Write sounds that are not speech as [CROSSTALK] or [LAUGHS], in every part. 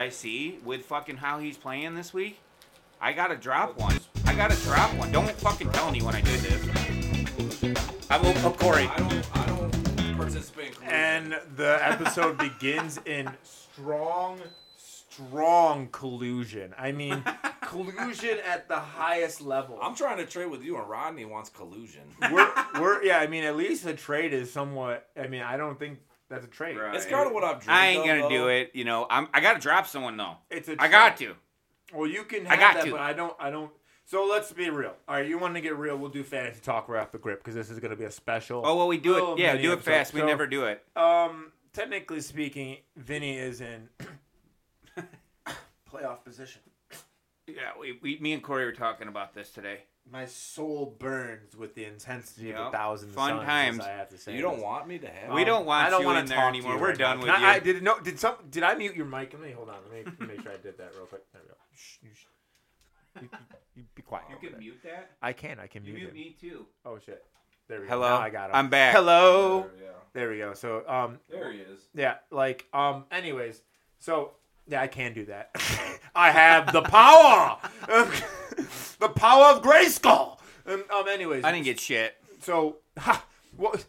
I see with fucking how he's playing this week. I gotta drop one. I gotta drop one. Don't fucking tell me when I did this. I will, oh, Corey. I don't, I don't participate in collusion. And the episode [LAUGHS] begins in strong, strong collusion. I mean, [LAUGHS] collusion at the highest level. I'm trying to trade with you, and Rodney wants collusion. we're, we're, [LAUGHS] yeah. I mean, at least the trade is somewhat. I mean, I don't think that's a trade. Right. It's kind of what I've dreamed I ain't gonna though. do it. You know, I'm. I gotta drop someone though. It's a. I got to. Well, you can I got that, to. but I don't. I don't. So let's be real. All right, you want to get real? We'll do fantasy talk right off the grip because this is going to be a special. Oh well, we do it. Yeah, mini do it episode. fast. We So, never do it. Um, technically speaking, Vinny is in [COUGHS] playoff position. Yeah, we, we me and Corey were talking about this today. My soul burns with the intensity of Yep. a thousand Fun suns, as times. I have to say. You don't this. want me to have. We it? don't want I don't you wanna in there talk to anymore. you We're right done now. with Can you. I, I did no. Did some? Did I mute your mic? Let me hold on. Let me make sure I did that real quick. There we go. Shh, you, sh- you, you- you be quiet. over there. mute that. I can. I can mute You mute mute him. me too. Oh shit. There we go. Hello. Now I got him. I'm back. Hello. There, yeah. There we go. So um There he is. yeah like um anyways so yeah I can do that. [LAUGHS] I have the power. [LAUGHS] the power of Grayskull. Um, um anyways. I didn't get shit. so [LAUGHS] ha what.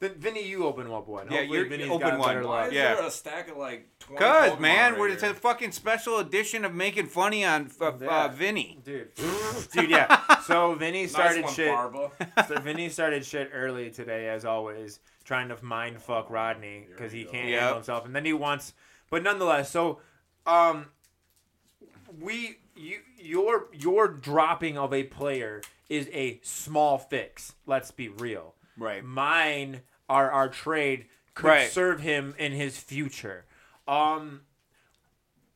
Then Vinny, you open up one. Yeah, Hopefully you're- Vinny's open got one. better Why luck. is Yeah. there a stack of like 20 Cause Pokemon man, right we're it's a fucking special edition of making funny on uh, Yeah. uh, Vinny. Dude, dude, yeah. So Vinny Nice started one, shit. Barba. So Vinny started shit early today, as always, trying to mind fuck Rodney because he There we can't go. handle Yep. himself, and then he wants, but nonetheless, so, um, we you your your dropping of a player is a small fix. Let's be real. Right. Mine, our our trade could Right. serve him in his future. Um,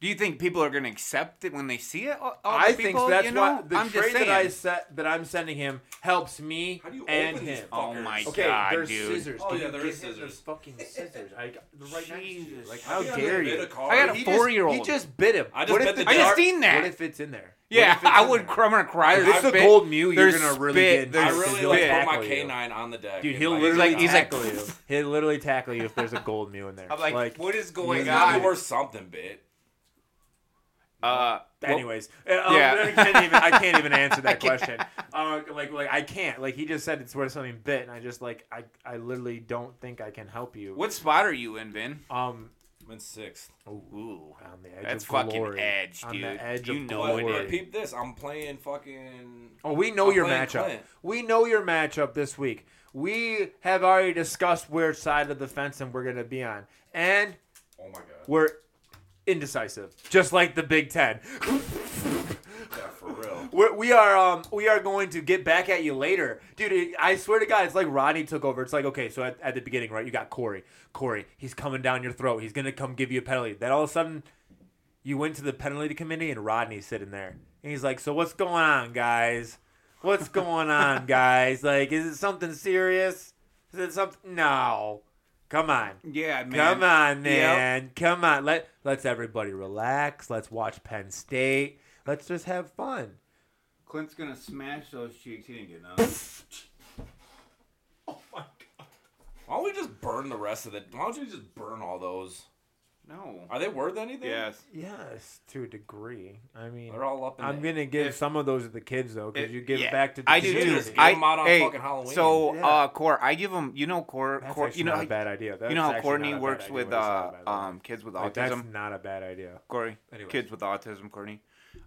Do you think people are gonna accept it when they see it? All, all I the think that's you know? why the I'm trade that I set that I'm sending him helps me How do you and open these him. Oh fuckers? my Okay, God, there's dude. scissors. Oh, Can yeah, you there give is him the scissors. fucking scissors. I got they're right next to you. Jesus Like, How how do dare bid you? a card? I got a He just- four-year-old. He just bit him. I just What bet if the the I just seen that. What if it's in there? Yeah, What if it's I in would. there? I'm gonna cry. If There's it's a spit- gold Mew, you're there's gonna really spit, get into I there's really he'll like spit. put tackle my you. canine on the deck. Dude, and, he'll literally like- he's like- tackle you. He'll literally tackle you if there's a gold Mew in there. I'm like, what is going gotta be on? worth something, bit. Uh, well, Anyways, uh, um, yeah. I can't even. I can't even answer [LAUGHS] that question. Uh, like, like I can't. Like he just said, it's worth something bit, and I just like, I, I literally don't think I can help you. what spot are you in, Vin? Um, I'm in sixth. Ooh, on the edge that's of fucking glory. edge, On dude. the edge you of know But, it. glory. but peep this. I'm playing fucking. Oh, we know I'm your matchup. Clint. We know your matchup this week. We have already discussed which side of the fence and we're gonna be on, and Oh my god. we're indecisive, just like the Big Ten. Yeah, for real. [LAUGHS] We're, we are um we are going to get back at you later, dude. it- I swear to God, it's like Rodney took over. It's like okay, so at, at the beginning, right? You got Corey. Corey, he's coming down your throat. He's gonna come give you a penalty. Then all of a sudden, you went to the penalty committee and Rodney's sitting there, and he's like, "So what's going on, guys? What's going on, [LAUGHS] guys? Like, is it something serious? Is it something? No." Come on. Yeah, man. Come on, Yep. man. Come on. Let let's everybody relax. Let's watch Penn State. Let's just have fun. Clint's gonna smash those cheeks. He didn't get enough. [LAUGHS] Oh why don't we just burn the rest of it? Why don't you just burn all those? No. Are they worth anything? Yes. Yes, to a degree. I mean, They're all up in I'm the- gonna give if- some of those to the kids though, because If- you give yeah, back to. The kids. I do Just too. give I, them out on hey, fucking Halloween. So, Yeah. uh, Core, I give them. You know, Core. That's Core actually you know, not a bad idea. That's you know how actually Courtney not a bad works idea with what you said, uh, by the um kids with Like, autism. that's not a bad idea. Corey, Anyways. kids with autism, Courtney.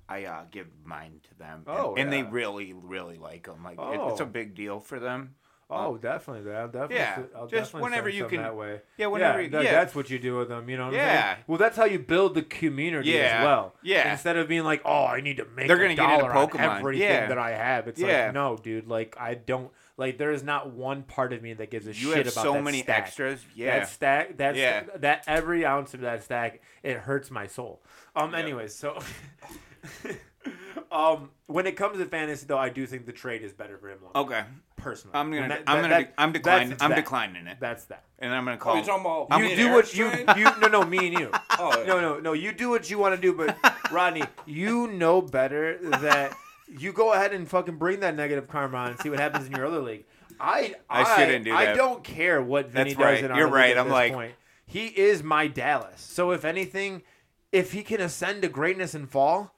I uh, give mine to them, and, Oh, and they yeah. really, really like them. Like it- it's a Oh. big deal for them. Oh, definitely. I'll definitely. Yeah, I'll just definitely whenever you can- That way. Yeah, whenever. yeah, Yeah, that- that's what you do with them. You know. Yeah. Well, that's how you build the community Yeah, as well. yeah. Instead of being like, oh, I need to make. They're gonna get into Pokemon. Everything Yeah. that I have. It's Yeah. like, no, dude. Like, I don't. Like, there is not one part of me that gives a you shit about so that many stack. extras. Yeah, That stack, that's Yeah. that every ounce of that stack, it hurts my soul. Um. Yeah. Anyways, so, [LAUGHS] um, when it comes to fantasy, though, I do think the trade is better for him. long okay. personally. I'm gonna. And that- I'm that- gonna. that- de- I'm declining. I'm that. declining it, That's that. and I'm gonna Oh, call. you're talking about You me and do what you you no no me and you. [LAUGHS] Oh, yeah. No no no you do what you want to do, but [LAUGHS] Rodney, you know better that you go ahead and fucking bring that negative karma on and see what happens in your other league. I I shouldn't do that. I don't care what Vinny That's does right. in our You're league right. at I'm this like- point. He is my Dallas. So if anything, if he can ascend to greatness and fall,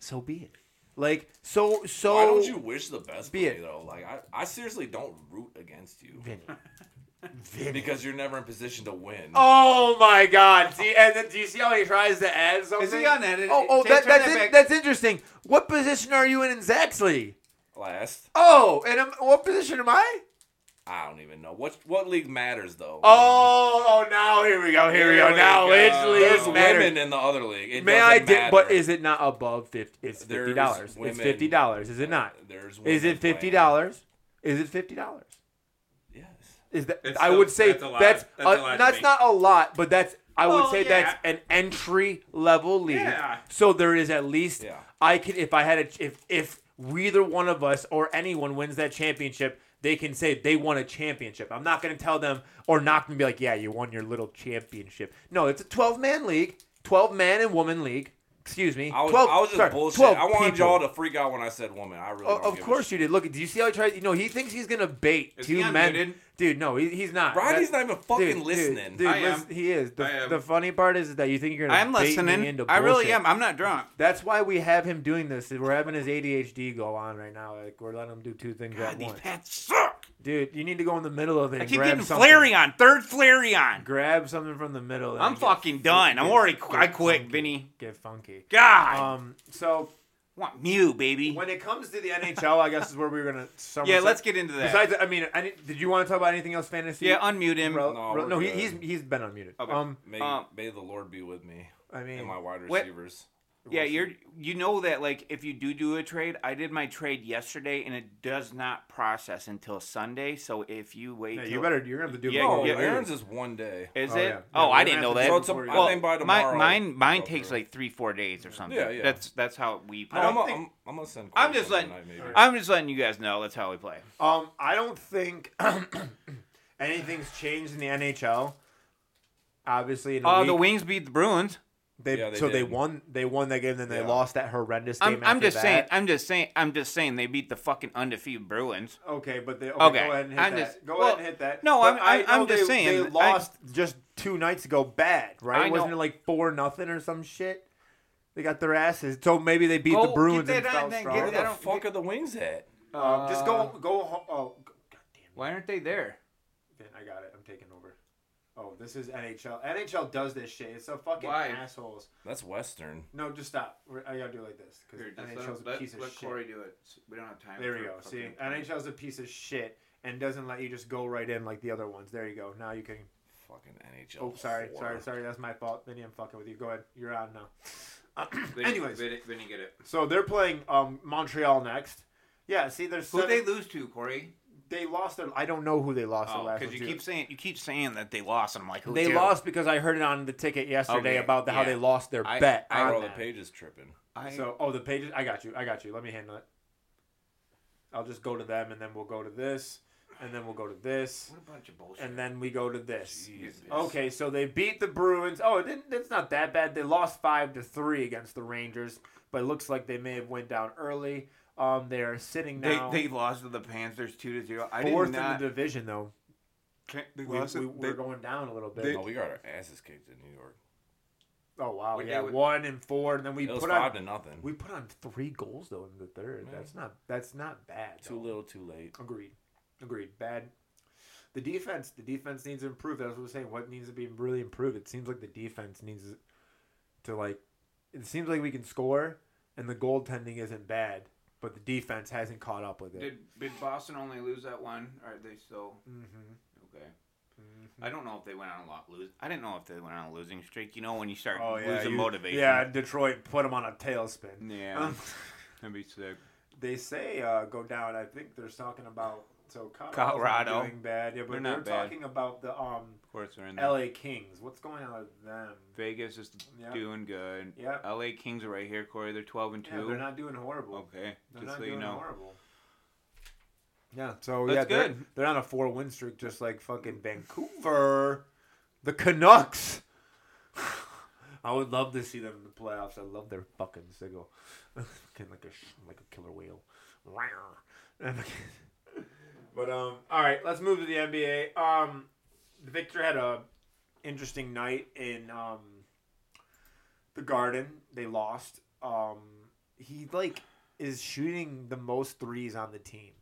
so be it. Like so so. Why don't you wish the best Be for me it. though? Like I, I seriously don't root against you Vinny. [LAUGHS] Vinny. because you're never in position to win. Oh my God! See, and then, do you see how he tries to add something? Is he unedited? Oh, oh, that, that's that in- that's interesting. What position are you in in Zach's league? Last, Oh, and am- what position am I? I don't even know what what league matters though. Oh, oh, now here we go. Here, we go. we Now go. which there's league matters? women in the other league. It May I? Di- but is it not above fifty? It's fifty dollars. It's women- fifty dollars. Is it not? There's Is it fifty dollars? Is it fifty dollars? Yes. Is that? It's I still- would say that's a lot. that's That's a lot that's not a lot, but that's I would Well, say yeah. that's an entry level league. Yeah. So there is at least Yeah. I could if I had a if if either one of us or anyone wins that championship, they can say they won a championship. I'm not going to tell them or not going to be like, yeah, you won your little championship. No, it's a 12 man league, 12 man and woman league. Excuse me. I was, 12, I was just sorry, bullshit. 12 I wanted people. y'all to freak out when I said woman. I really Oh, of course you did. Look, do you see how he tried? You know, he thinks he's gonna bait Is two men. unmuted? Dude, no, he, he's not. Rodney's That- not even fucking dude, dude, listening. Dude, I am. listen, he is. The, I am. the funny part is that you think you're gonna. I'm bait me listening. into I really am. I'm not drunk. That's why we have him doing this. We're having his ADHD go on right now. Like we're letting him do two things God, at these once. pants suck. Dude, you need to go in the middle of it. I and keep grab getting something. Flareon. Third Flareon. Grab something from the middle. I'm fucking done. I'm already. get I quit, funky. Vinny. Get funky. God. Um. So I want Mew, baby. when it comes to the NHL, I guess is where we were gonna. Yeah, let's get into that. Besides, I mean, I, did you want to talk about anything else fantasy? yeah, unmute him. Bro, No, bro- no, he, he's he's been unmuted. Okay. Um, May, Um, may the Lord be with me I mean, and my wide What- receivers. Yeah, you're. You know that like if you do do a trade, I did my trade yesterday, and it does not process until Sunday. So if you wait, yeah, till, you better. You're gonna have to do. Yeah, more No, yeah. Aaron's is one day. Is Oh, it? yeah. Oh, Yeah, I didn't know that. do So it's a- you. I think by mi- tomorrow mine, mine takes through. like three, four days or something. Yeah, yeah. That's that's how we play. I I'm, don't a, think- I'm, I'm gonna send. I'm just letting- tonight. I'm just letting you guys know that's how we play. Um, I don't think [CLEARS THROAT] anything's changed in the NHL. Obviously, in Uh, the Wings beat the Bruins. They, Yeah, they so they won. They won that game. Then they Yeah. lost that horrendous game. I'm, I'm after just saying. I'm just saying. I'm just saying they beat the fucking undefeated Bruins. Okay, but they okay, Okay, go ahead and hit I'm that. just- go well, ahead and hit that. no, But I'm- I'm- I I'm just they, saying, they I- lost just two nights ago. Bad, right? I. Wasn't it like four nothing or some shit? They got their asses. So maybe they beat Go the Bruins get and that felt strong. get Where that the on- fuck are the wings at? Um, just go Uh, go. ho- Oh, God damn. Why aren't they there? Vin, I got it. I'm taking over. Oh, this is NHL. NHL does this shit. It's so fucking Why? assholes. That's Western. No, just stop. We're- I gotta do it like this because NHL's a piece of shit. Corey do it. We don't have time. There we go. See, NHL's a piece of shit and doesn't let you just go right in like the other ones. There you go. Now you can. Fucking NHL. Oh, sorry, whore. sorry, sorry. That's my fault. Vinny, I'm fucking with you. Go ahead. You're on now. [CLEARS THROAT] Anyways, Vinny, get it. so they're playing um, Montreal next. Yeah. See, there's Who seven, they lose to, Corey? They lost their. I don't know who they lost their Oh, last because you to. keep saying you keep saying that they lost. and I'm like, who They to? lost because I heard it on the ticket yesterday Okay, about the, how they lost their I- bet. I- on Bro, the that. page is tripping. I, So, oh, the pages. I got you. I got you. Let me handle it. I'll just go to them, and then we'll go to this, and then we'll go to this, what a bunch of bullshit. and then we go to this. Jesus. Okay, so they beat the Bruins. Oh, it didn't, it's not that bad. They lost five to three against the Rangers, but it looks like they may have went down early. Um, they are sitting they now they lost to the Panthers two to zero. I fourth did in not. the division, though. they We, lost we, it- we're they- going down a little bit. they- No, we got our asses kicked in New York. oh wow, Wait, yeah, wait. one and four, and then we put five on to nothing. we put on three goals though in the third. Yeah. That's not that's not bad. Too though. little, too late. Agreed. Agreed. Bad. The defense. The defense needs to improve. That's what we're saying. What needs to be really improved? It seems like the defense needs to like. It seems like we can score, and the goaltending isn't bad, but the defense hasn't caught up with it. Did did Boston only lose that one? Or are they still mm-hmm. okay? I don't know if they went on a lot lose. I didn't know if they went on a losing streak. You know when you start Oh yeah. losing you- motivation. Yeah, Detroit put them on a tailspin. Yeah. Um, That'd be sick. [LAUGHS] they say uh, go down. I think they're talking about so Colorado's not Colorado. doing bad. Yeah, but They're they're, not bad. talking about the um Of course, they're in there. L.A. Kings. What's going on with them? Vegas is Yeah. doing good. Yeah. LA Kings are right here, Corey. They're twelve and Yeah, two. they're not doing horrible. okay, They're just not so doing you know. horrible. Yeah, so That's yeah, they're, good. they're on a four win streak, just like fucking Vancouver, the Canucks. [SIGHS] I would love to see them in the playoffs. I love their fucking sigil, Fucking [LAUGHS] like a like a killer whale. [LAUGHS] but um, all right, let's move to the NBA. Um, the Victor had a interesting night in um. the Garden. They lost. Um, he like is shooting the most threes on the team.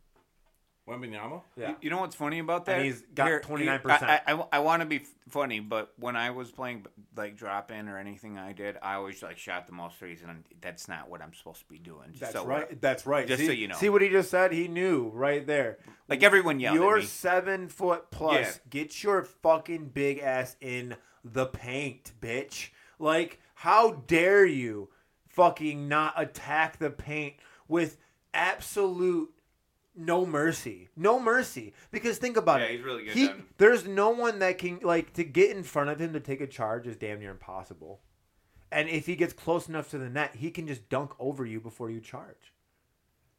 Wembanyama? Yeah. You know what's funny about that? And he's got twenty nine percent. I, I, I, want to be funny, but when I was playing like drop in or anything I did, I always like shot the most threes, and that's not what I'm supposed to be doing. That's so right. Uh, that's right. Just see, so you know. See what he just said? He knew right there. Like everyone yelled You're at me. seven foot plus. Yeah. Get your fucking big ass in the paint, bitch. Like, how dare you fucking not attack the paint with absolute no mercy. No mercy. Because think about Yeah, it. he's really good He, there's no one that can like to get in front of him to take a charge is damn near impossible. And if he gets close enough to the net, he can just dunk over you before you charge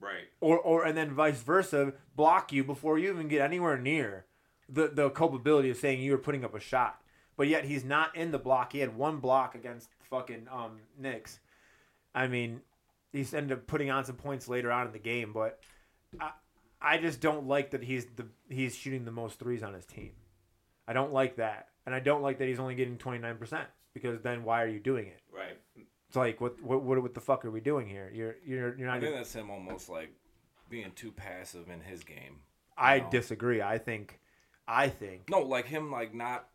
Right. or or and then vice versa, block you before you even get anywhere near the the culpability of saying you were putting up a shot. But yet he's not in the block. He had one block against fucking um Knicks. I mean, he's ended up putting on some points later on in the game, but I I just don't like that he's the he's shooting the most threes on his team. I don't like that, and I don't like that he's only getting twenty nine percent because then why are you doing it? Right. It's like what what what, what the fuck are we doing here? You're you're you're not. I think that's him almost like being too passive in his game. I No. disagree. I think, I think. No, like him, like not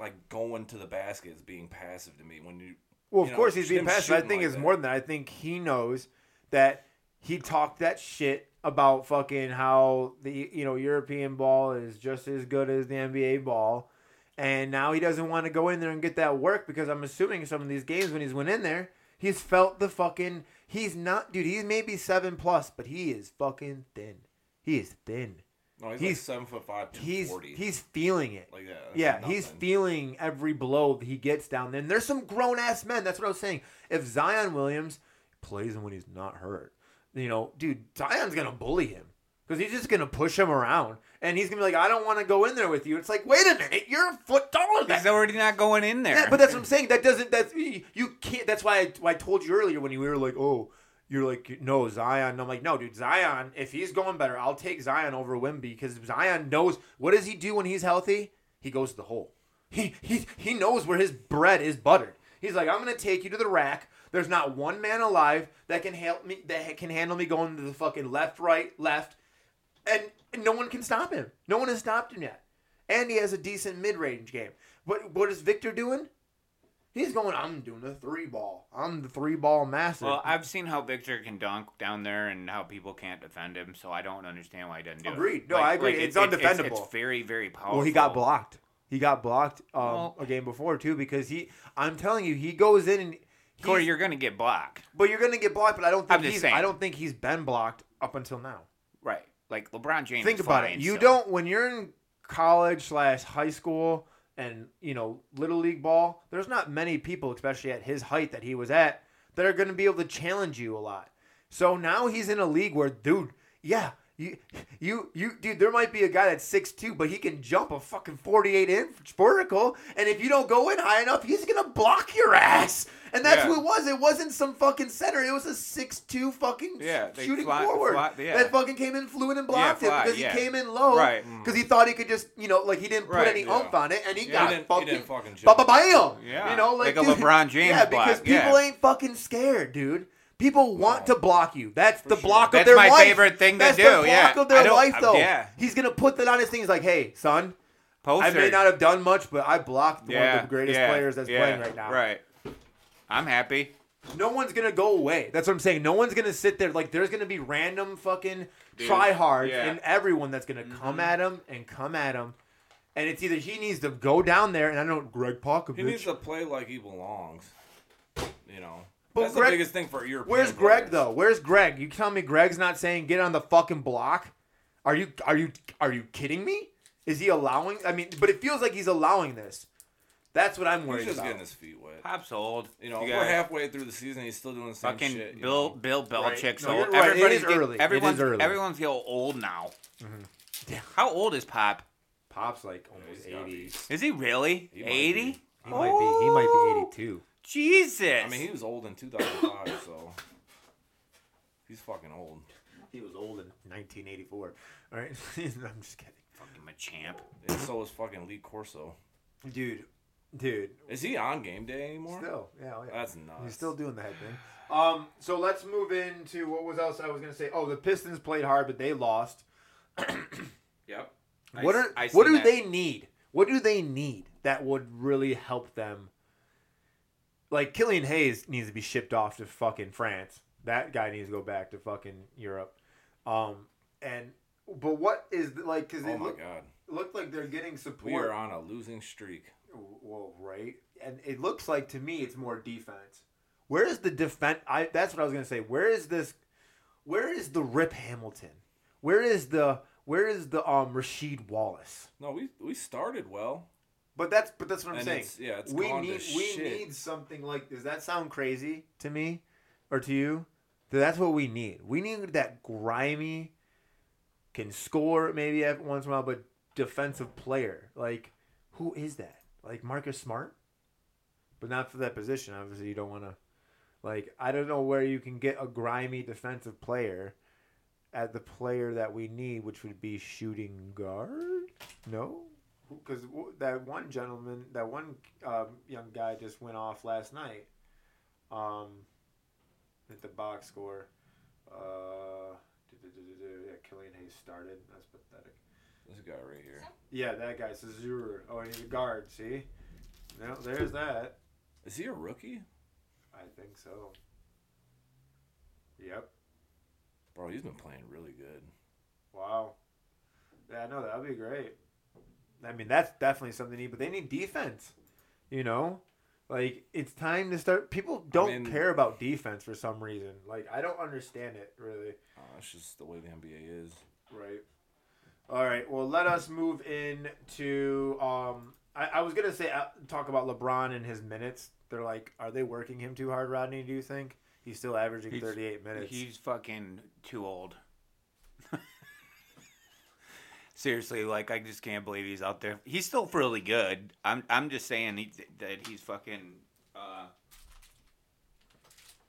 like going to the basket is being passive to me. When you, Well, of know, course he's being passive. I think like it's that. more than that. I think he knows that he talked that shit about fucking how the you know European ball is just as good as the NBA ball, and now he doesn't want to go in there and get that work because I'm assuming some of these games when he's went in there, he's felt the fucking. He's not, dude. He's maybe seven plus, but he is fucking thin. He is thin. no, he's, He's- like seven foot five, He's forty. he's feeling it. like. That's Yeah, he's feeling every blow that he gets down there. And there's some grown ass men. That's what I was saying. If Zion Williams plays him when he's not hurt, you know, dude, Zion's gonna bully him because he's just gonna push him around, and he's gonna be like, "I don't want to go in there with you." It's like, wait a minute, you're a foot taller than He's already not going in there. yeah, but that's what I'm saying. That doesn't. That's you can't. That's why I, why I told you earlier when you were like, oh, you're like, no, Zion. And I'm like, no, dude, Zion. If he's going better, I'll take Zion over Wemby because Zion knows what does he do when he's healthy? He goes to the hole. He he he knows where his bread is buttered. He's like, I'm gonna take you to the rack. There's not one man alive that can help me that can handle me going to the fucking left, right, left, and, and no one can stop him. No one has stopped him yet. And he has a decent mid-range game. What what is Victor doing? He's going. I'm doing the three ball. I'm the three ball master. Well, I've seen how Victor can dunk down there and how people can't defend him, so I don't understand why he doesn't do it. Agreed. No, I agree. It's It's, undefendable. it's very, very powerful. well, he got blocked. He got blocked um, Well- a game before too because he. I'm telling you, he goes in and. Corey, you're gonna get blocked. but you're gonna get blocked. But I don't I'm think just he's. saying. I don't think he's been blocked up until now. Right. Like LeBron James. Think is about it. You don't when you're in college slash high school and you know little league ball. There's not many people, especially at his height that he was at, that are going to be able to challenge you a lot. So now he's in a league where, dude, yeah. You, you, you, dude. There might be a guy that's six two, but he can jump a fucking forty-eight inch vertical, and if you don't go in high enough, he's gonna block your ass. And that's Yeah. who it was. It wasn't some fucking center. It was a six two fucking Yeah, shooting fly- forward fly- yeah. that fucking came in, flew in, and blocked Yeah, him because yeah. he came in low, Right. Mm. Because he thought he could just, you know, like he didn't put Right, any yeah. oomph on it, and he Yeah, got he didn't, fucking, he didn't fucking jump. bam. Yeah, you know, like, like a dude, LeBron James Yeah, because block, people yeah. ain't fucking scared, dude. People want to block you. That's the sure. block of their life. That's their my life. favorite thing to That's do, the block yeah. of their don't- life, though. yeah. He's gonna put that on his thing. He's like, "Hey, son, Poster. I may not have done much, but I blocked one of the greatest yeah, players that's yeah, playing right now." Right. I'm happy. No one's gonna go away. That's what I'm saying. No one's gonna sit there. Like there's gonna be random fucking Dude, tryhards yeah. Mm-hmm. and everyone that's gonna come at him and come at him. And it's either he needs to go down there, and I don't know Gregg Popovich. He needs to play like he belongs. You know, But that's Gregg- the biggest thing for European. Where's Gregg players. though? Where's Gregg? You tell me Gregg's not saying get on the fucking block? Are you are you are you kidding me? Is he allowing? I mean, but it feels like he's allowing this. That's what I'm worried He's just about. getting his feet wet. Pop's old. You know, You we're got halfway through the season. He's still doing the same fucking shit. you Bill know? Bill Belichick's No, old. you're right. It Everybody's is get- early. It is Everyone's early. everyone's feel old now. Mm-hmm. Yeah. How old is Pop? Pop's like almost he's gotta be- eighty. Is he really He might eighty? be. He might be. He might be eighty-two. Jesus. I mean, he was old in 2005, so he's fucking old. He was old in 1984. All right, [LAUGHS] I'm just kidding. fucking a champ. And so is fucking Lee Corso. Dude, dude. Is he on game day anymore? Still, yeah, oh, yeah. That's nuts. He's still doing the head thing. Um, so let's move into what was else I was gonna say. Oh, the Pistons played hard, but they lost. [COUGHS] Yep. What I- are I what do that. they need? What do they need that would really help them? Like Killian Hayes needs to be shipped off to fucking France. That guy needs to go back to fucking Europe. Um, and but what is like? Because Oh it my look, god. looked like they're getting support. We are on a losing streak. Well, right, and it looks like to me it's more defense. Where is the defense? I that's what I was gonna say. Where is this? Where is the Rip Hamilton? Where is the where is the um Rasheed Wallace? No, we we started well. But that's but that's what I'm And saying. it's- yeah, it's we need we shit. need something like. Does that sound crazy to me, or to you? That's what we need. We need that grimy, can score maybe once in a while, but defensive player. Like, who is that? Like Marcus Smart, but not for that position. Obviously, you don't want to. Like, I don't know where you can get a grimy defensive player at the player that we need, which would be shooting guard. No, because that one gentleman, that one um, young guy, just went off last night. Um, at the box score. Uh, yeah, Killian Hayes started. That's pathetic. This guy right here. Yeah, that guy Sasser. Oh, he's a guard. See, no, there's that. Is he a rookie? I think so. Yep. Bro, he's been playing really good. Wow. Yeah, no, that'd be great. I mean, that's definitely something they need, but they need defense. You know, like it's time to start. People don't mean- care about defense for some reason. Like I don't understand it really. Uh, it's just the way the NBA is. Right. All right. Well, let us move into. Um, I, I was gonna say uh, talk about LeBron and his minutes. They're like, are they working him too hard, Rodney? Do you think he's still averaging He's- thirty-eight minutes? He's fucking too old. [LAUGHS] Seriously, like I just can't believe he's out there. He's still really good. I'm I'm just saying he, that he's fucking uh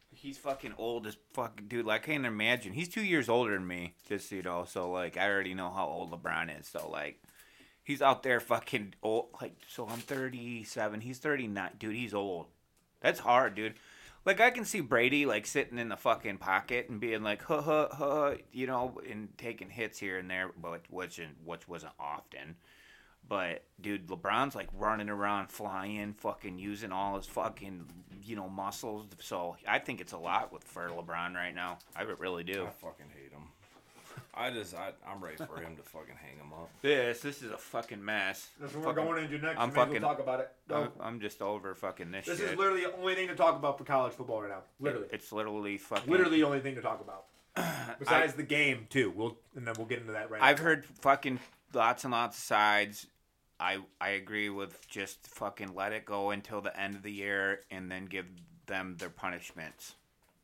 he's fucking old as fucking dude. Like I can't imagine. He's 2 years older than me, just you know. So like I already know how old LeBron is. So like he's out there fucking old like so I'm 37, he's 39. Dude, he's old. That's hard, dude. Like I can see Brady like sitting in the fucking pocket and being like, huh, huh, huh, you know, and taking hits here and there, but which which wasn't often. But dude, LeBron's like running around, flying, fucking using all his fucking you know muscles. So I think it's a lot with for LeBron right now. I really do. I fucking hate him. I just, I, I'm ready for him to [LAUGHS] fucking hang him up. This this is a fucking mess. That's what we're going into next. I'm We may as well fucking- talk about it. Go. I'm, I'm just over fucking this, This shit. is literally the only thing to talk about for college football right now. Literally, It's literally fucking. literally the only thing to talk about. [CLEARS THROAT] Besides the game too. We'll and then we'll get into that right. I've now. heard fucking lots and lots of sides. I I agree with just fucking let it go until the end of the year and then give them their punishments.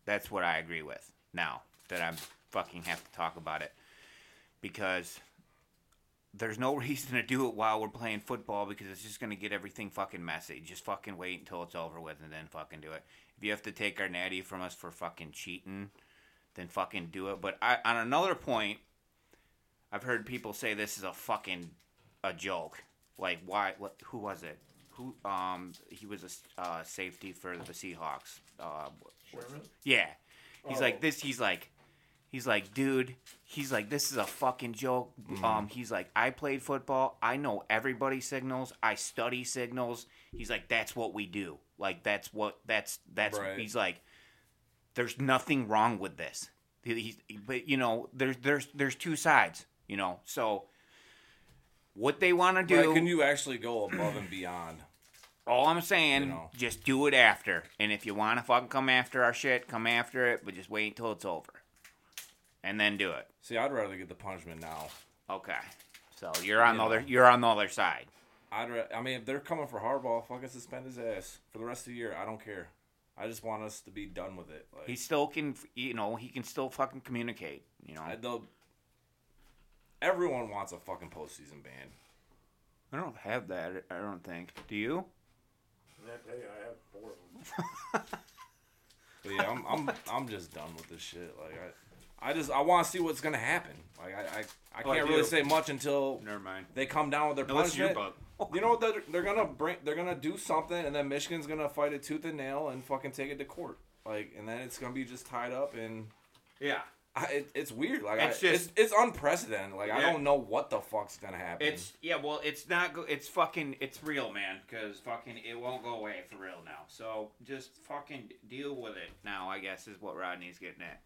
That's what I agree with now that I'm fucking have to talk about it because there's no [LAUGHS] reason to do it while we're playing football because it's just gonna get everything fucking messy. Just fucking wait until it's over with and then fucking do it. If you have to take our natty from us for fucking cheating, then fucking do it. But I, on another point, I've heard people say this is a fucking a joke. Like why? What? Who was it? Who? Um, he was a uh, safety for the Seahawks. Uh, Sherman? yeah, he's Oh. like this. He's like, he's like, dude. He's like, this is a fucking joke. Um, he's like, I played football. I know everybody's signals. I study signals. He's like, that's what we do. Like that's what that's that's. Right. He's like, there's nothing wrong with this. He, he, but you know, there's there's there's two sides. You know, so what they want to do. Right, can you actually go above and beyond? All I'm saying, You know. just do it after. And if you want to fucking come after our shit, come after it, but just wait until it's over. And then do it. See, I'd rather get the punishment now. Okay. So you're on You the other you're on the other side. I'd, ra- I mean, if they're coming for Harbaugh, fucking suspend his ass for the rest of the year. I don't care. I just want us to be done with it. Like, He still can you know, he can still fucking communicate, you know. I, they'll- everyone wants a fucking postseason ban. I don't have that, I don't think. Do you? I tell you, I have four of them. [LAUGHS] But yeah, I'm, I'm, I'm just done with this shit. Like, I, I just, I want to see what's gonna happen. Like, I, I, I Oh, I can't really say much until Never mind. they come down with their your punishment. You know they're, they're gonna bring they're gonna do something, and then Michigan's gonna fight it tooth and nail and fucking take it to court. Like, and then it's gonna be just tied up, and Yeah. I, it, it's weird. Like, It's I, just- it's, it's unprecedented. Like, I don't know what the fuck's gonna happen. It's yeah, well, it's not. Go- it's fucking. It's real, man. Because fucking, it won't go away for real now. So just fucking deal with it now. I guess is what Rodney's getting at.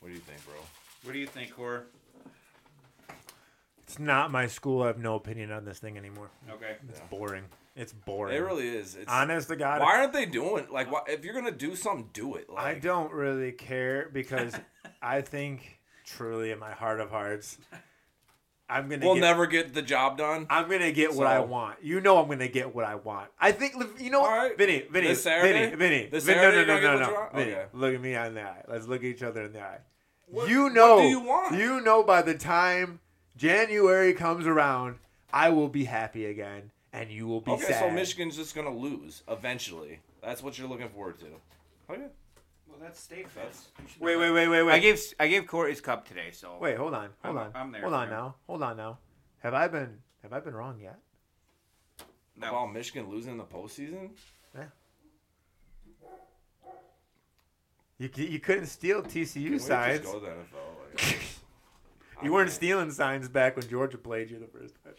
What do you think, bro? What do you think, Cor? It's not my school. I have no opinion on this thing anymore. Okay. It's Yeah. boring. It's boring. It really is. It's, Honest to God, why aren't they doing like? Why, if you're gonna do something, do it. Like, I don't really care because [LAUGHS] I think truly in my heart of hearts, I'm gonna We'll get, never get the job done. I'm gonna get what I want. You know I'm gonna get what I want. I think you know All right. Vinny, Vinny, This Saturday? Vinny, Vinny, This Vin- Saturday no, no, no, no, no. Vinny, Okay. look at me in the eye. Let's look at each other in the eye. What- you what know, do you want? You know, by the time January comes around, I will be happy again, and you will be Okay, sad. so Michigan's just gonna lose eventually. That's what you're looking forward to. Oh, okay. Well, that's state fest. Wait, wait, wait, wait, wait. I gave I gave Corey his cup today, so Wait, hold on, hold I'm- on, I'm there hold on him. now, hold on now. Have I been have I been wrong yet? No. About Michigan losing in the postseason? You c- you couldn't steal TCU Can we just signs. go to the NFL? Like, [LAUGHS] You weren't mean, stealing signs back when Georgia played you the first time.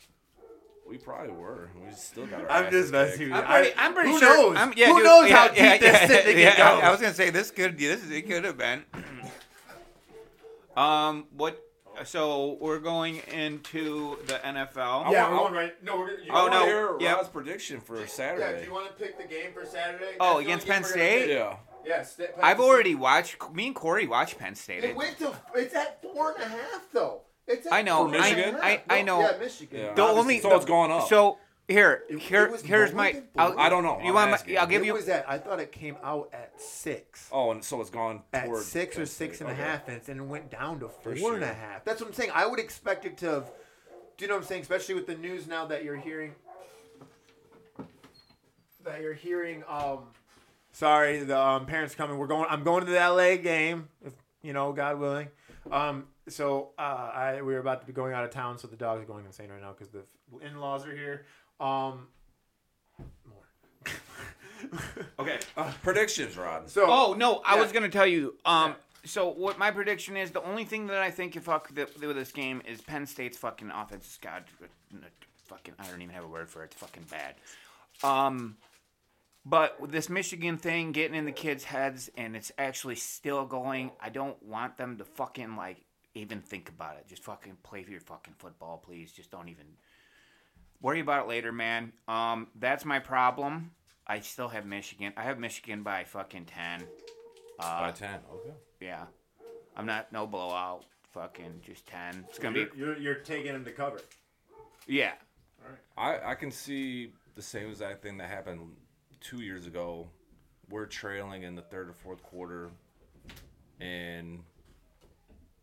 We probably were. We still got our I'm just messing with you. I'm pretty, I- I'm pretty who sure. knows? I'm, yeah, who dude, knows yeah, how yeah, deep yeah, this thing yeah, can I, go? I was gonna say this could this it could have been. um, what? So we're going into the NFL. yeah, I we're going right. No, we're gonna. You Oh, I wanna no, hear yeah. Rod's prediction for Saturday. Yeah. Do you want to pick the game for Saturday? Oh, against Penn State? Yeah. Yes. I've already watched. Me and Corey watched Penn State. It went to. It's at four and a half though. It's I know, For four and a Michigan? half. I- I know. Yeah, Michigan. Yeah. The Obviously, only so it's gone up. So here, here, here's my. I'll. I don't know. You I'm want my? asking. I'll give It you. was that? I thought it came out at six. Oh, and so it's gone At toward six or Penn six State. and a half, and and it went down to For four and a half. That's what I'm saying. I would expect it to have. Do you know what I'm saying? Especially with the news now that you're hearing. That you're hearing. Um. Sorry, the um, parents coming. We're going. I'm going to the LA game, if you know, God willing. Um. So uh, I we were about to be going out of town, so the dogs are going insane right now because the in-laws are here. Um. More. [LAUGHS] Okay. Predictions, Rod. so. Oh no, I Yeah. was gonna tell you. Um, so what my prediction is? The only thing that I think if fuck th- with this game is Penn State's fucking offense. God, fucking, I don't even have a word for it. It's fucking bad. Um, but this Michigan thing getting in the kids' heads and it's actually still going, I don't want them to fucking like even think about it. Just fucking play for your fucking football, please. Just don't even worry about it later, man. Um, that's my problem. I still have Michigan. I have Michigan by fucking ten. By Uh, ten. Okay. yeah, I'm not no blowout. Fucking just ten. It's gonna be you're, you're, you're taking them to cover. yeah. All right. I I can see the same exact thing that happened two years ago. We're trailing in the third or fourth quarter, and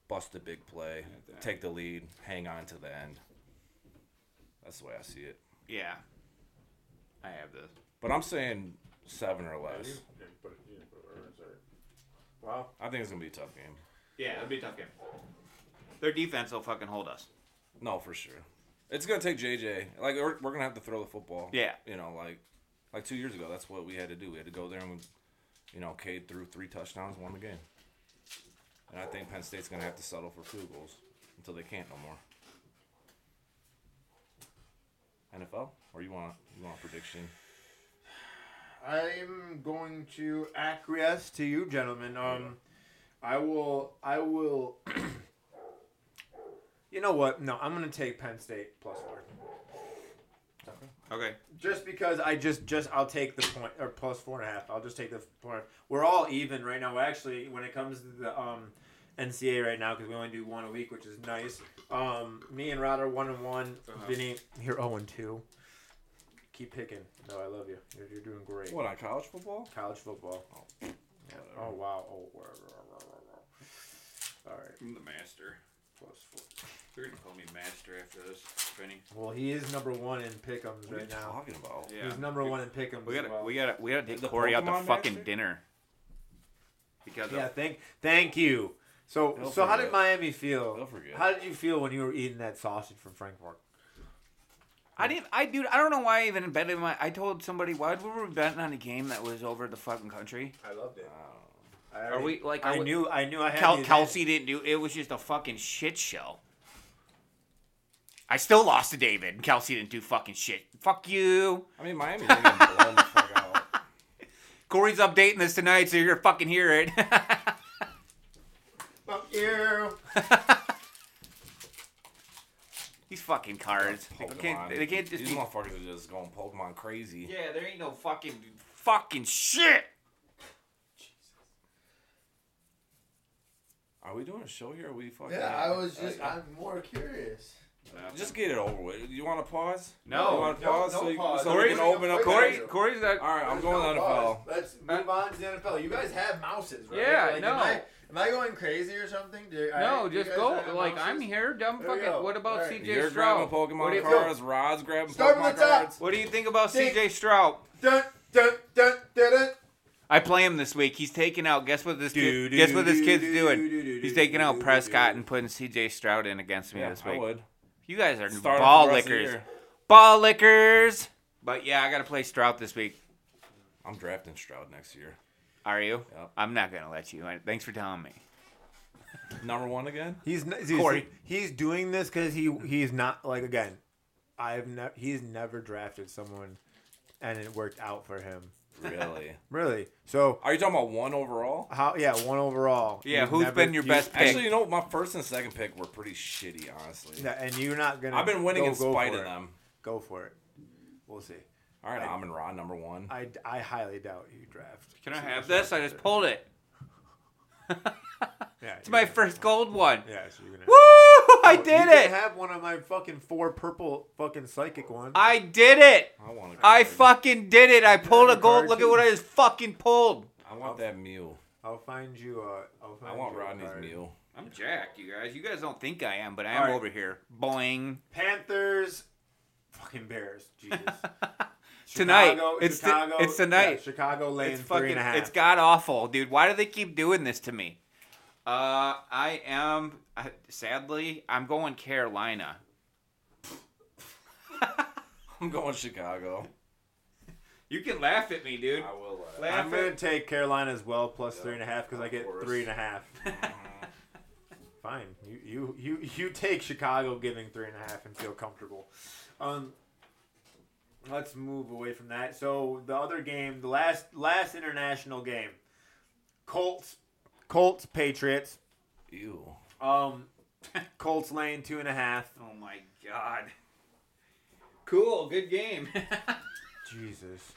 bust a big play, take the lead, hang on to the end. That's the way I see it. Yeah. I have this. But I'm saying seven or less. Wow. I think it's gonna be a tough game. Yeah, it'll be a tough game. Their defense will fucking hold us. No, for sure. It's gonna take JJ. Like we're, we're gonna have to throw the football. Yeah. You know, like like two years ago, that's what we had to do. We had to go there and, we, you know, Cade threw three touchdowns, won the game. And I think Penn State's gonna have to settle for field goals until they can't no more. NFL, or you want you want a prediction? I'm going to acquiesce to you, gentlemen. Um, I will. I will. [CLEARS THROAT] you know what? No, I'm going to take Penn State plus four. Okay. Just because I just just I'll take the point or plus four and a half. I'll just take the point. We're all even right now. Actually, when it comes to the um, NCAA right now, because we only do one a week, which is nice. Um, me and Rod are one and one. Uh-huh. Vinny, you're zero and two. Keep picking. No, I love you. You're, you're doing great. What on college football? College football. Yeah. Oh wow. Oh. wow, wow, wow, wow, wow. All right. I'm the master. Plus four. They're gonna call me master after this, Vinny. Well, he is number one in pick'ems What are you right now. talking about? Yeah. He's number one in pick'ems. We gotta, well. we gotta, we gotta take The Corey out to Pokemon fucking master? dinner. Because Yeah. of, Thank. Thank you. So, They'll so how did. Miami feel? How did you feel when you were eating that sausage from Frankfurt? I didn't. I dude. I don't know why I even betted my. I told somebody why we were we betting on a game that was over the fucking country. I loved it. Oh. Are we like? I we- knew. I knew I had. Kel- Kelce didn't do. It was just a fucking shit show. I still lost to David. and Kelce didn't do fucking shit. Fuck you. I mean, Miami didn't get blown the fuck out. [LAUGHS] Corey's updating this tonight, so you're gonna fucking hear it. [LAUGHS] Fuck you. [LAUGHS] These fucking cards. They can't, they can't just These be. motherfuckers are just going Pokemon crazy. Yeah, there ain't no fucking fucking shit. Are we doing a show here? Or are we fucking? Yeah, I was just. Uh, I'm more curious. Just get it over with. You want to pause? No, You want to pause no so, you, pause. so we can open up? Corey, the- Corey's got. All right, I'm going no to pause. NFL. Let's move on to the NFL. You guys have mouses, right? Yeah, like, no. Am I, am I going crazy or something? Do, No, do you just go. Like mouses? I'm here. Dumb fucking. What about All right. CJ You're Stroud? grabbing Pokemon What do you, cards. Rod's grabbing Start Pokemon the cards. what do you think about Think- CJ Stroud? Dun, dun, dun, dun, dun. I play him this week. He's taking out. Guess what this Do, kid? Guess what this kid's doing? do, do, He's taking out Prescott and putting CJ Stroud in against me Yeah, this I week. would. You guys are Start ball for the rest of the lickers. Ball lickers. But yeah, I gotta play Stroud this week. I'm drafting Stroud next year. Are you? Yep. I'm not gonna let you. Thanks for telling me. Number one again? He's n- dude, Corey. He's doing this because he he's not like again. I've never. He's never drafted someone, and it worked out for him. Really? [LAUGHS] Really. So Are you talking about one overall? how? Yeah, one overall. Yeah, You've who's never- been your you- best pick? Actually, you know, my first and second pick were pretty shitty, honestly. Yeah, and you're not gonna. I've been winning go, in go spite for of it. them. Go for it. We'll see. All right, I- Amon Ra, number one. I, I highly doubt you draft. Can I have this? I just pulled it. [LAUGHS] Yeah, It's you're my gonna- first gold one. Yeah, so you're gonna. Woo! I did you can it. have one of my fucking four purple fucking psychic ones. I did it. I want a I card. fucking did it. I pulled a have gold. Look at what I just fucking pulled. I want that mule. I'll find you. Uh, I'll find I want you a Rodney's card. Mew. I'm jacked, you guys. You guys don't think I am, but I am All right. over here. Boing. Panthers, fucking Bears. Jesus. [LAUGHS] Tonight. Chicago, It's the- Chicago, it's tonight. yeah, Chicago laying It's three fucking. and a half. It's god awful, dude. Why do they keep doing this to me? Uh, I am. Uh, sadly, I'm going Carolina. [LAUGHS] I'm going Chicago. You can laugh at me, dude. I will. Uh, Laugh I'm gonna at- take Carolina as well, plus Yeah, three and a half because I get course. three and a half. [LAUGHS] [LAUGHS] Fine, you you you you take Chicago giving three and a half and feel comfortable. Um, let's move away from that. So the other game, the last last international game, Colts, Colts Patriots. Ew. Um, [LAUGHS] Colts laying two and a half. Oh my god. Cool. Good game. [LAUGHS] Jesus,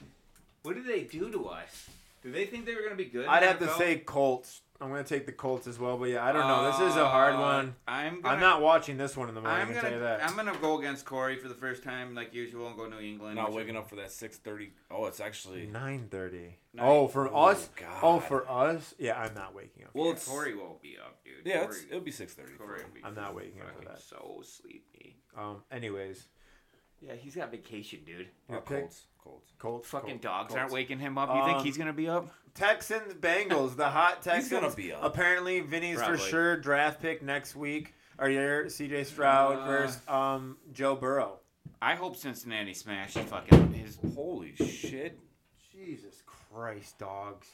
what did they do to us? Do they think they were gonna be good? I'd the have to say Colts. I'm gonna take the Colts as well, but yeah, I don't know. This is a hard Uh, one. I'm. Gonna, I'm not watching this one in the morning. I'm I can gonna. tell you that. I'm gonna go against Corey for the first time, like usual, and go to New England. Not waking up for that 6:30. Oh, it's actually. Nine thirty. Nine- Oh, for Oh, us. Oh, for us. Yeah, I'm not waking up. Well, Yeah, it's Corey won't be up, dude. yeah, Corey, it's, it'll be 6:30. Corey will be I'm not waking up for that. So sleepy. Um. Anyways, Yeah, he's got vacation, dude. Your pick? Colts. Colts. Colts. Fucking Colts, dogs Colts. aren't waking him up. You think Um, he's gonna be up? Texans, Bengals. The hot Texans. [LAUGHS] He's gonna be up. Apparently, Vinny's for sure draft pick next week. Are you C.J. Stroud Uh, versus um Joe Burrow? I hope Cincinnati smashes fucking his. Holy shit. Jesus Christ, dogs.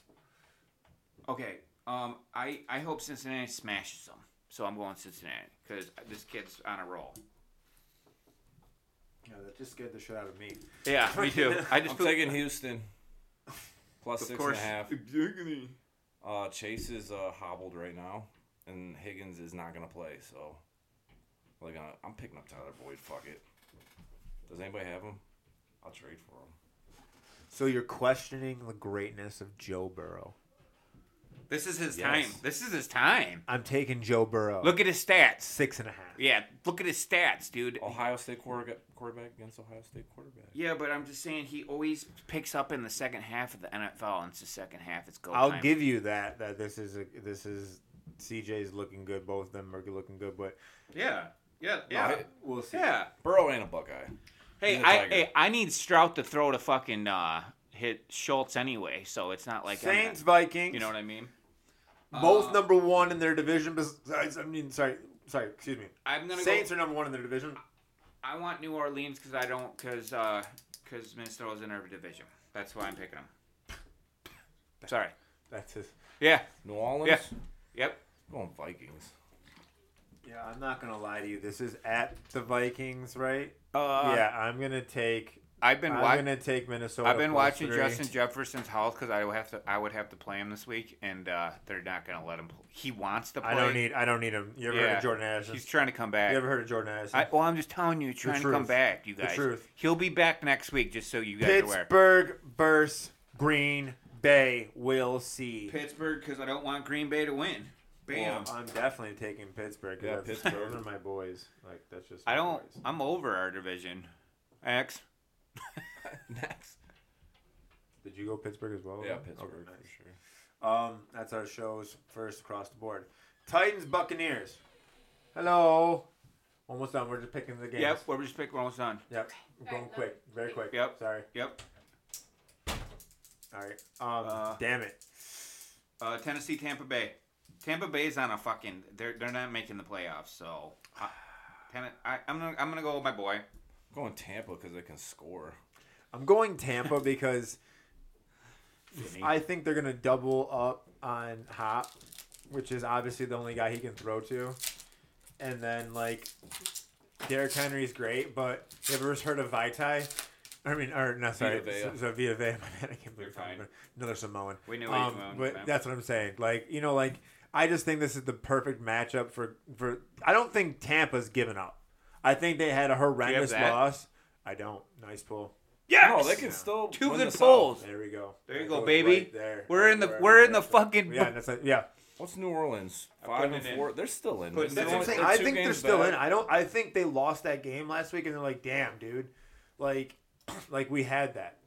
Okay. Um. I I hope Cincinnati smashes them. So I'm going Cincinnati because this kid's on a roll. Yeah, that just scared the shit out of me. Yeah, me too. [LAUGHS] I just I'm put- taking Houston. Plus Of six and course. a half. Exactly. Uh, Chase is uh, hobbled right now, and Higgins is not gonna play. So, like, uh, I'm picking up Tyler Boyd. Fuck it. Does anybody have him? I'll trade for him. So you're questioning the greatness of Joe Burrow. This is his Yes. time. This is his time. I'm taking Joe Burrow. Look at his stats. six and a half. Yeah, look at his stats, dude. Ohio State quarterback, quarterback against Ohio State quarterback. Yeah, but I'm just saying he always picks up in the second half of the NFL, and it's the second half. It's go I'll time. give you that. That this is a, this is CJ's looking good. Both of them are looking good, but Yeah, yeah, Yeah. we'll see. yeah. Burrow ain't a Buckeye. Hey, He's a I Tiger. hey, I need Stroud to throw to fucking uh, hit Schultz anyway, so it's not like I'm Saints not- Vikings. you know what I mean? Both Uh, number one in their division. Besides, I mean, sorry, sorry, excuse me. I'm gonna Saints go. are number one in their division. I want New Orleans because I don't because because Minnesota's in our division. That's why I'm picking them. Sorry. That's his. Yeah. New Orleans. Yeah. Yep. Going Vikings. Yeah, I'm not gonna lie to you. This is at the Vikings, right? Uh, yeah, I'm gonna take. I've been I'm watching. gonna take Minnesota. I've been watching three. Justin Jefferson's house because I would have to. I would have to play him this week, and uh, they're not gonna let him. Play. He wants to play. I don't need. I don't need him. You ever heard of Jordan Addison? He's trying to come back. You ever heard of Jordan Addison? I, well, I'm just telling you, he's trying to come back, you guys. The guys. truth. He'll be back next week, just so you guys are aware. Pittsburgh versus Green Bay. We'll see. Pittsburgh, because I don't want Green Bay to win. Bam. Well, I'm definitely taking Pittsburgh. Yeah, Pittsburgh. [LAUGHS] Those are my boys. Like that's just. I don't. boys. I'm over our division. X. [LAUGHS] Next. Did you go Pittsburgh as well? Yeah, Okay, Pittsburgh nice. for sure. Um, that's our shows first across the board. Titans Buccaneers. Hello. Almost done. We're just picking the games. Yep. We're just picking almost done. Yep. We're going quick. Very quick. Yep. Sorry. Yep. All right. Um. Uh, damn it. Uh, Tennessee, Tampa Bay. Tampa Bay's on a fucking. They're they're not making the playoffs, so. I, [SIGHS] Ten, I, I'm gonna I'm gonna go with my boy. Going Tampa because they can score. I'm going Tampa [LAUGHS] because I think they're gonna double up on Hop, which is obviously the only guy he can throw to, and then like Derrick Henry's great, but you ever heard of Vitae? I mean, or no, sorry, Vita so, so Vita Vea. [LAUGHS] My bad, I can't believe You're I'm- fine. another Samoan. We knew what Um, meant, but man. that's what I'm saying. Like you know, like I just think this is the perfect matchup for for. I don't think Tampa's given up. I think they had a horrendous that? loss. I don't. Nice pull. Yes. No, they can still Two win good the pulls. There we go. There you go, baby. right there. We're Right in the where we're was in the at. fucking. Yeah, that's like, yeah. What's New Orleans? Five and it in. four. They're still in. Putting They're it That's what I'm saying. I think they're still back. in. I don't. I think they lost that game last week, and they're like, "Damn, dude, like, [CLEARS THROAT] like we had that."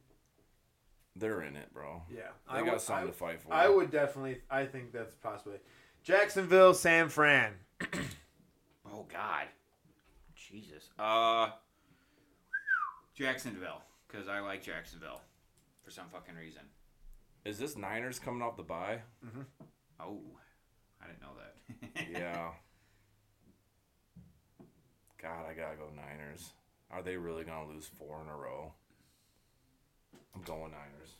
They're in it, bro. Yeah, They got something to fight for. I would definitely. I think that's possibly Jacksonville, San Fran. [CLEARS THROAT] Oh God. Jesus. Uh. Jacksonville, because I like Jacksonville, for some fucking reason. Is this Niners coming off the bye? Oh, I didn't know that. [LAUGHS] yeah. God, I gotta go Niners. Are they really gonna lose four in a row? I'm going Niners.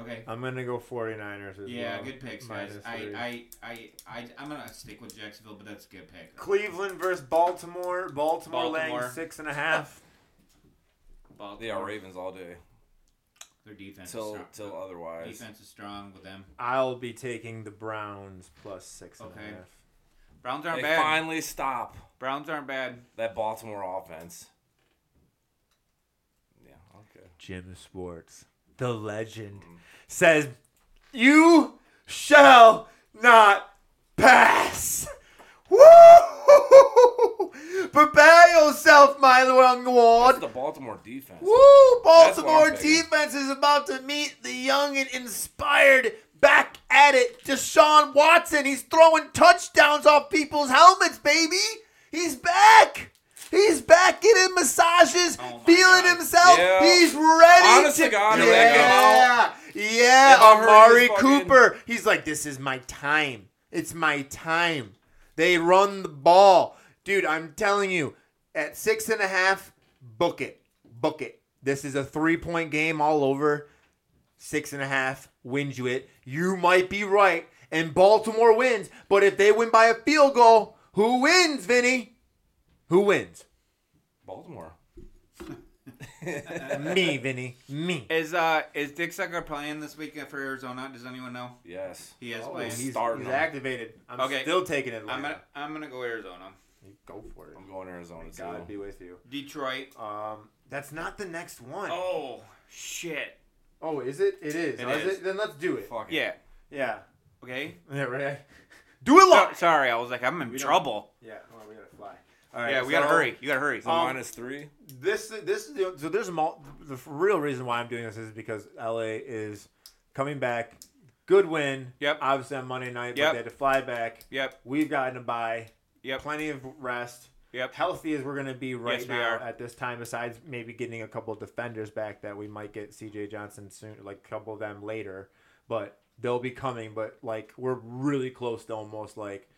Okay. I'm gonna go 49ers as Yeah, well. good picks, guys. I, three. I, I, I, I'm gonna stick with Jacksonville, but that's a good pick. Cleveland versus Baltimore. Baltimore, laying six and a half. [LAUGHS] Baltimore, Yeah, Ravens all day. Their defense Till is till strong. otherwise. Defense is strong with them. I'll be taking the Browns plus six and a half. Okay. Browns aren't They bad. finally stop Browns aren't bad. that Baltimore offense. Yeah, okay. Jim Schwartz, the legend, says, "You shall not pass." Woo! Prepare yourself, my young That's ward. the Baltimore defense. Woo! Baltimore defense is about to meet the young and inspired back at it. Deshaun Watson, he's throwing touchdowns off people's helmets, baby. He's back. He's back getting massages, Oh feeling God. himself. Yeah. He's ready Honest to to God, yeah. Yeah, If I heard Amari his fucking- Cooper. He's like, this is my time. It's my time. They run the ball. Dude, I'm telling you, at six and a half, book it. Book it. This is a three point game all over. Six and a half wins you it. You might be right. And Baltimore wins. But if they win by a field goal, who wins, Vinny? Who wins? Baltimore. [LAUGHS] Me, Vinny. Me. Is uh is Dick Sucker playing this weekend for Arizona? Does anyone know? Yes. He is Oh, playing. he's, starting he's activated. I'm Okay. still taking it. I'm gonna I'm gonna go Arizona. Go for it. I'm going to Arizona too. God be with you. Detroit. Um, that's not the next one. Oh shit. Oh, is it? It is. It Oh, is is. it? Then let's do it. Fuck it. Yeah. Yeah. Okay. Yeah, right. Do it So, sorry, I was like, I'm in We don't- trouble. Yeah. We gotta fly. All right. yeah, we gotta hurry. You gotta hurry. So Um, minus three. This this is the, so there's a mul- the real reason why I'm doing this is because LA is coming back. Good win. Yep. Obviously on Monday night, but they had to fly back. Yep. We've gotten a bye. Yep. Plenty of rest. Yep. Healthy as we're going to be right Yes, now are. at this time, besides maybe getting a couple of defenders back that we might get CJ Johnson soon, like a couple of them later. but they'll be coming. But like we're really close to almost like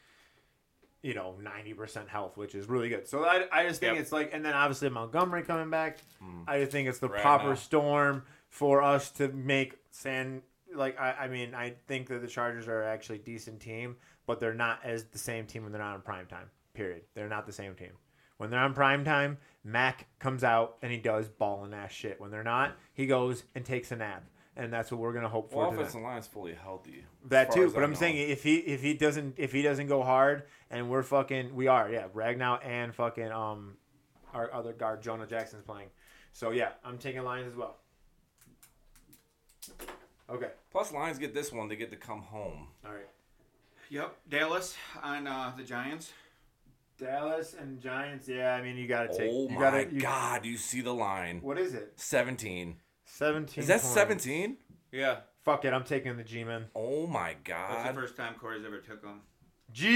you know ninety percent health, which is really good. So I, I just think Yep. it's like, and then obviously Montgomery coming back. Mm. I just think it's the Right proper now. storm for us to make San. Like I, I mean, I think that the Chargers are actually a decent team, but they're not as the same team when they're not on prime time. Period. They're not the same team. When they're on prime time, Mac comes out and he does ballin' ass shit. When they're not, he goes and takes a nap, and that's what we're gonna hope for. Well, today. offensive line's fully healthy. That too, but I I'm know. saying if he if he doesn't if he doesn't go hard and we're fucking we are yeah Ragnow and fucking um our other guard Jonah Jackson's playing, so yeah I'm taking Lions as well. Okay, Plus, Lions get this one. They get to come home. all right. Yep. Dallas on uh, the Giants. Dallas and Giants. Yeah, I mean you gotta take. oh you my gotta, you, God! You see the line? What is it? 17. Seventeen. Is that points. 17? Yeah. Fuck it, I'm taking the G men. Oh my God. That's God! the first time Corey's ever took them. G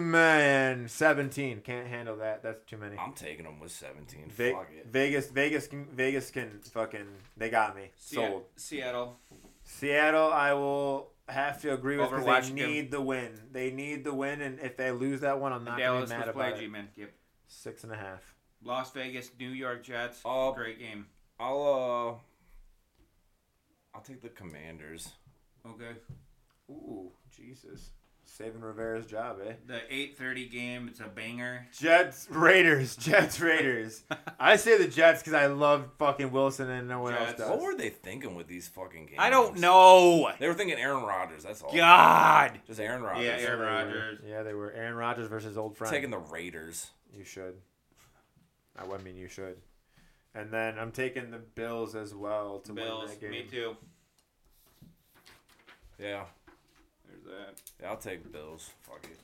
man. Seventeen. Can't handle that. That's too many. I'm taking them with 17. Ve- Fuck it. Vegas, Vegas, can, Vegas can fucking. They got me Se- sold. Seattle. Seattle, I will have to agree with Over because they Washington. need the win. They need the win, and if they lose that one, I'm not gonna Dallas be was mad play about G it. man. Yep. Six and a half. Las Vegas, New York Jets. Uh, Great game. I'll uh, I'll take the Commanders. Okay. Ooh, Jesus, saving Rivera's job, eh? The 8:30 game. It's a banger. Jets, Raiders, Jets, Raiders. [LAUGHS] I say the Jets because I love fucking Wilson and no one else does. What were they thinking with these fucking games? I don't know. They were thinking Aaron Rodgers. That's all. God. Just Aaron Rodgers. Yeah, Yeah, Aaron they were. Rodgers. Yeah, they were Aaron Rodgers versus old friend. Taking the Raiders. You should. I would mean you should. And then I'm taking the Bills as well to win Bills. that game. Me too. Yeah. There's that. Yeah, I'll take Bills. Fuck it.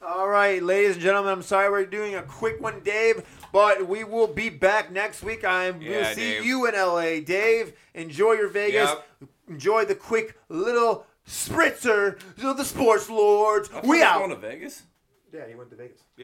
All right, ladies and gentlemen, I'm sorry we're doing a quick one, Dave, but we will be back next week. I will Yeah, see Dave. you in LA, Dave. Enjoy your Vegas. Yep. Enjoy the quick little spritzer of the sports lords. Oh, we they out. going to Vegas. Yeah, he went to Vegas.